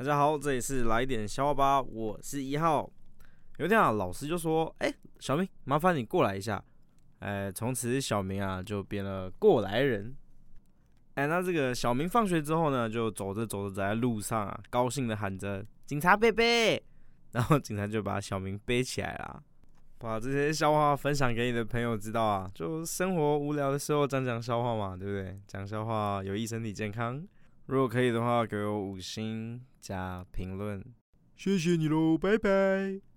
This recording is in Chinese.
大家好，这里是来点笑话吧，我是一号。有一天啊，老师就说：“哎、小明，麻烦你过来一下。”哎，从此小明啊就变了过来人。哎，那这个小明放学之后呢，就走着走着在路上啊，高兴的喊着：“警察伯伯！”然后警察就把小明背起来了，把这些笑话分享给你的朋友知道啊。就生活无聊的时候讲讲笑话嘛，对不对？讲笑话有益身体健康。如果可以的话，给我五星加评论，谢谢你喽，拜拜。